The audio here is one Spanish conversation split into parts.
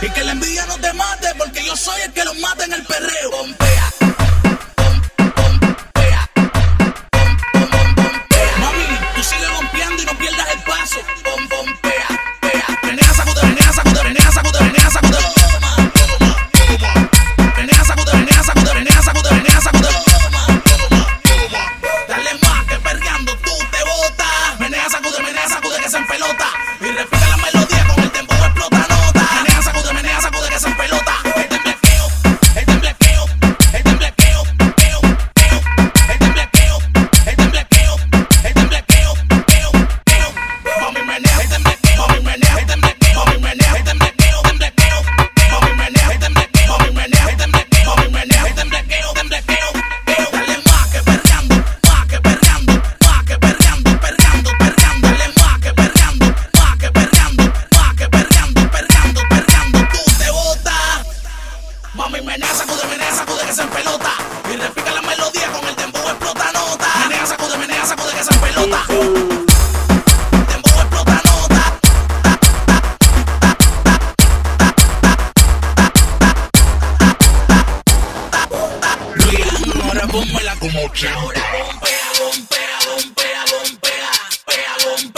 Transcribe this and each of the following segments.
Y que la envidia no te mate, porque yo soy el que los mata en el perreo. mi menea, sacude, menea, sacude que se pelota. Y repica la melodía con el tempo explota nota. Menea, sacude, menea, sacude que se pelota. Ahora pónmela como que ahora bompea, bompea, bompea.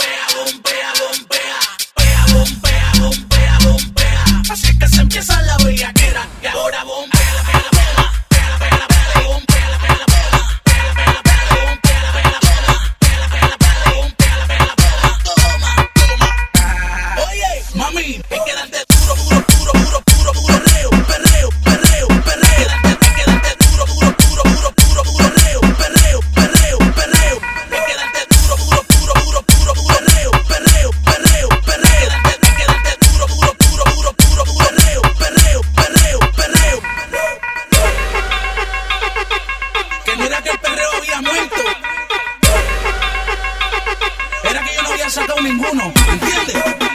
ninguno, ¿entiendes?